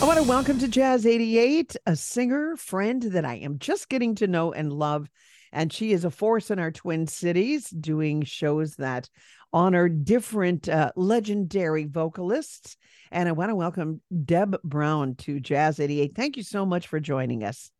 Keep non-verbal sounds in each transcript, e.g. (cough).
I want to welcome to Jazz 88 a singer friend that I am just getting to know and love. And she is a force in our Twin Cities, doing shows that honor different uh, legendary vocalists. And I want to welcome Deb Brown to Jazz 88. Thank you so much for joining us.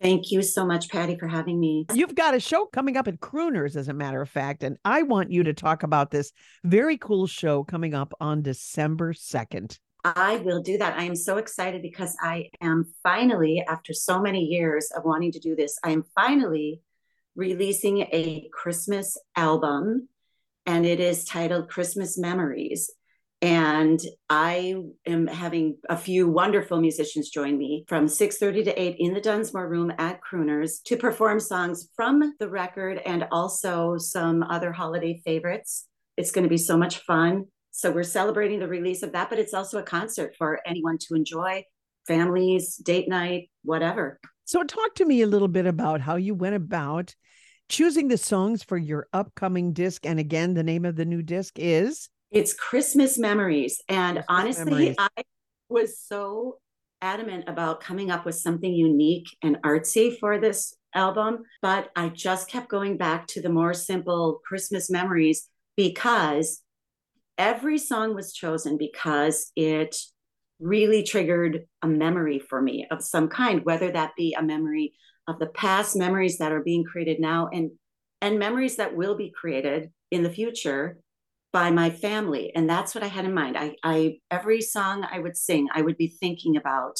Thank you so much, Patty, for having me. You've got a show coming up at Crooners, as a matter of fact, and I want you to talk about this very cool show coming up on December 2nd. I will do that. I am so excited because I am finally, after so many years of wanting to do this, I am finally releasing a Christmas album and it is titled Christmas Memories. And I am having a few wonderful musicians join me from 6:30 to 8 in the Dunsmore Room at Crooners to perform songs from the record and also some other holiday favorites. It's going to be so much fun. So we're celebrating the release of that, but it's also a concert for anyone to enjoy, families, date night, whatever. So talk to me a little bit about how you went about choosing the songs for your upcoming disc. And again, the name of the new disc is It's Christmas Memories. And Christmas honestly, Memories. I was so adamant about coming up with something unique and artsy for this album, but I just kept going back to the more simple Christmas memories because every song was chosen because it really triggered a memory for me of some kind, whether that be a memory of the past, memories that are being created now, and and memories that will be created in the future by my family. And that's what I had in mind. I, I every song I would sing, I would be thinking about.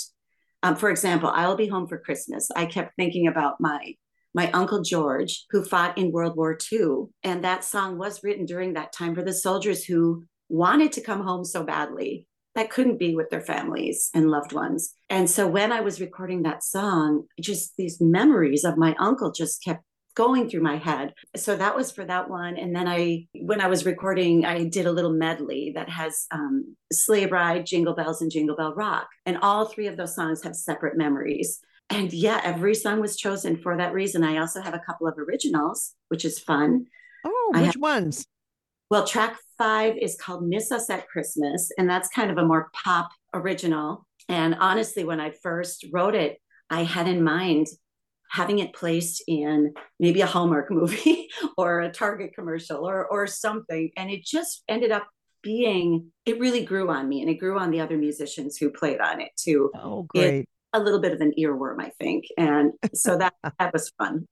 Um, for example, I'll be home for Christmas. I kept thinking about my my uncle George, who fought in World War II, and that song was written during that time for the soldiers who wanted to come home so badly that couldn't be with their families and loved ones. And so when I was recording that song, just these memories of my uncle just kept going through my head. So that was for that one. And then I, when I was recording, I did a little medley that has um, Sleigh Ride, Jingle Bells, and Jingle Bell Rock. And all three of those songs have separate memories. And yeah, every song was chosen for that reason. I also have a couple of originals, which is fun. Oh, which have- ones? Well, track five is called Miss Us at Christmas, and that's kind of a more pop original. And honestly, when I first wrote it, I had in mind having it placed in maybe a Hallmark (laughs) movie or a Target commercial or or something. And it just ended up being it really grew on me and it grew on the other musicians who played on it too. Oh, great. A little bit of an earworm, I think. And so that (laughs) that was fun.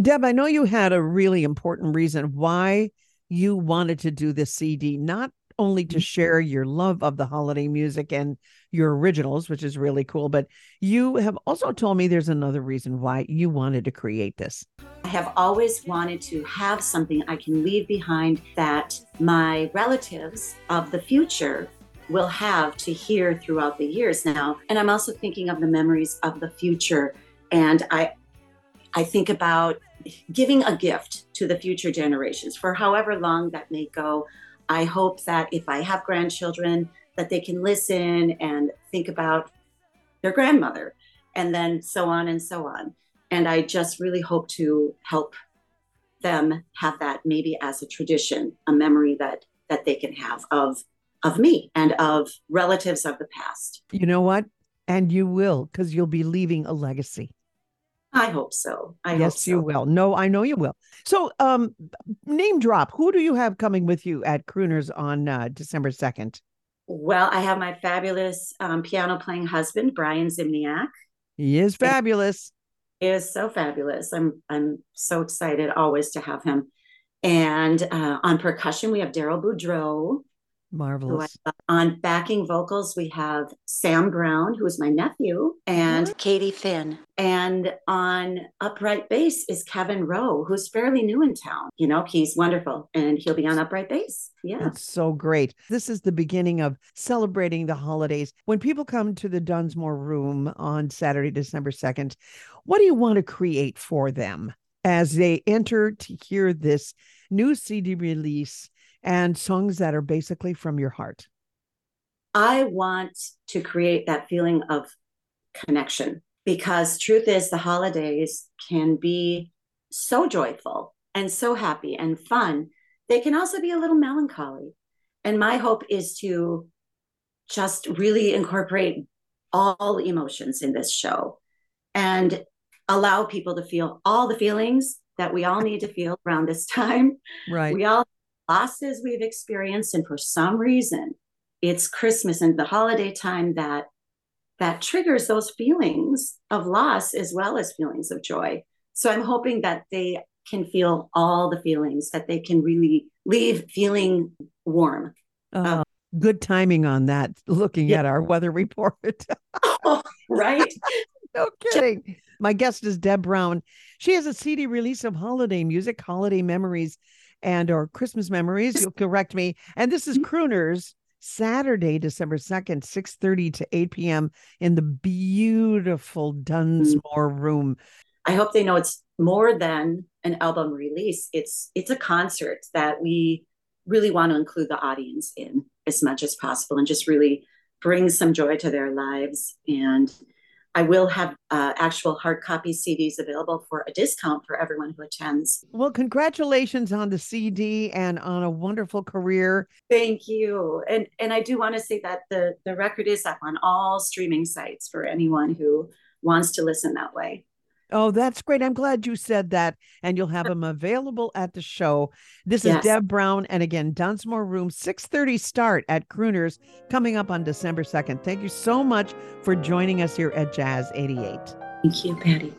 Deb, I know you had a really important reason why you wanted to do this CD, not only to mm-hmm. share your love of the holiday music and your originals, which is really cool, but you have also told me there's another reason why you wanted to create this. I have always wanted to have something I can leave behind that my relatives of the future will have to hear throughout the years now. And I'm also thinking of the memories of the future. And I I think about giving a gift to the future generations for however long that may go. I hope that if I have grandchildren, that they can listen and think about their grandmother and then so on and so on. And I just really hope to help them have that maybe as a tradition, a memory that that they can have of of me and of relatives of the past. You know what? And you will, because you'll be leaving a legacy. I hope so. I hope yes, so. you will. No, I know you will. So, um, name drop. Who do you have coming with you at Crooners on uh, December 2nd? Well, I have my fabulous um, piano playing husband, Brian Zimniak. He is fabulous. He is so fabulous. I'm I'm so excited always to have him. And uh, on percussion, we have Daryl Boudreaux. Who I Marvelous. love. Uh, on backing vocals, we have Sam Brown, who is my nephew, and Katie Finn. And on upright bass is Kevin Rowe, who's fairly new in town. You know, he's wonderful, and he'll be on upright bass. Yeah. That's so great. This is the beginning of celebrating the holidays. When people come to the Dunsmore Room on Saturday, December 2nd, what do you want to create for them as they enter to hear this new CD release and songs that are basically from your heart? I want to create that feeling of connection because truth is the holidays can be so joyful and so happy and fun. They can also be a little melancholy. And my hope is to just really incorporate all emotions in this show and allow people to feel all the feelings that we all need to feel around this time. Right. We all losses we've experienced, and for some reason, it's Christmas and the holiday time that that triggers those feelings of loss as well as feelings of joy. So I'm hoping that they can feel all the feelings, that they can really leave feeling warm. Uh, good timing on that, looking yeah. at our weather report. (laughs) oh, right. (laughs) no kidding. My guest is Deb Brown. She has a CD release of holiday music, holiday memories, and or Christmas memories. You'll correct me. And this is mm-hmm. Crooners Saturday, December 2nd, 6 30 to 8 p.m. in the beautiful Dunsmore room. I hope they know it's more than an album release. It's it's a concert that we really want to include the audience in as much as possible and just really bring some joy to their lives and I will have uh, actual hard copy CDs available for a discount for everyone who attends. Well, congratulations on the CD and on a wonderful career. Thank you. And and I do want to say that the the record is up on all streaming sites for anyone who wants to listen that way. Oh, that's great. I'm glad you said that. And you'll have them available at the show. This is. Deb Brown. And again, Dunsmore Room, 6.30 start at Crooners coming up on December 2nd. Thank you so much for joining us here at Jazz 88. Thank you, Patty.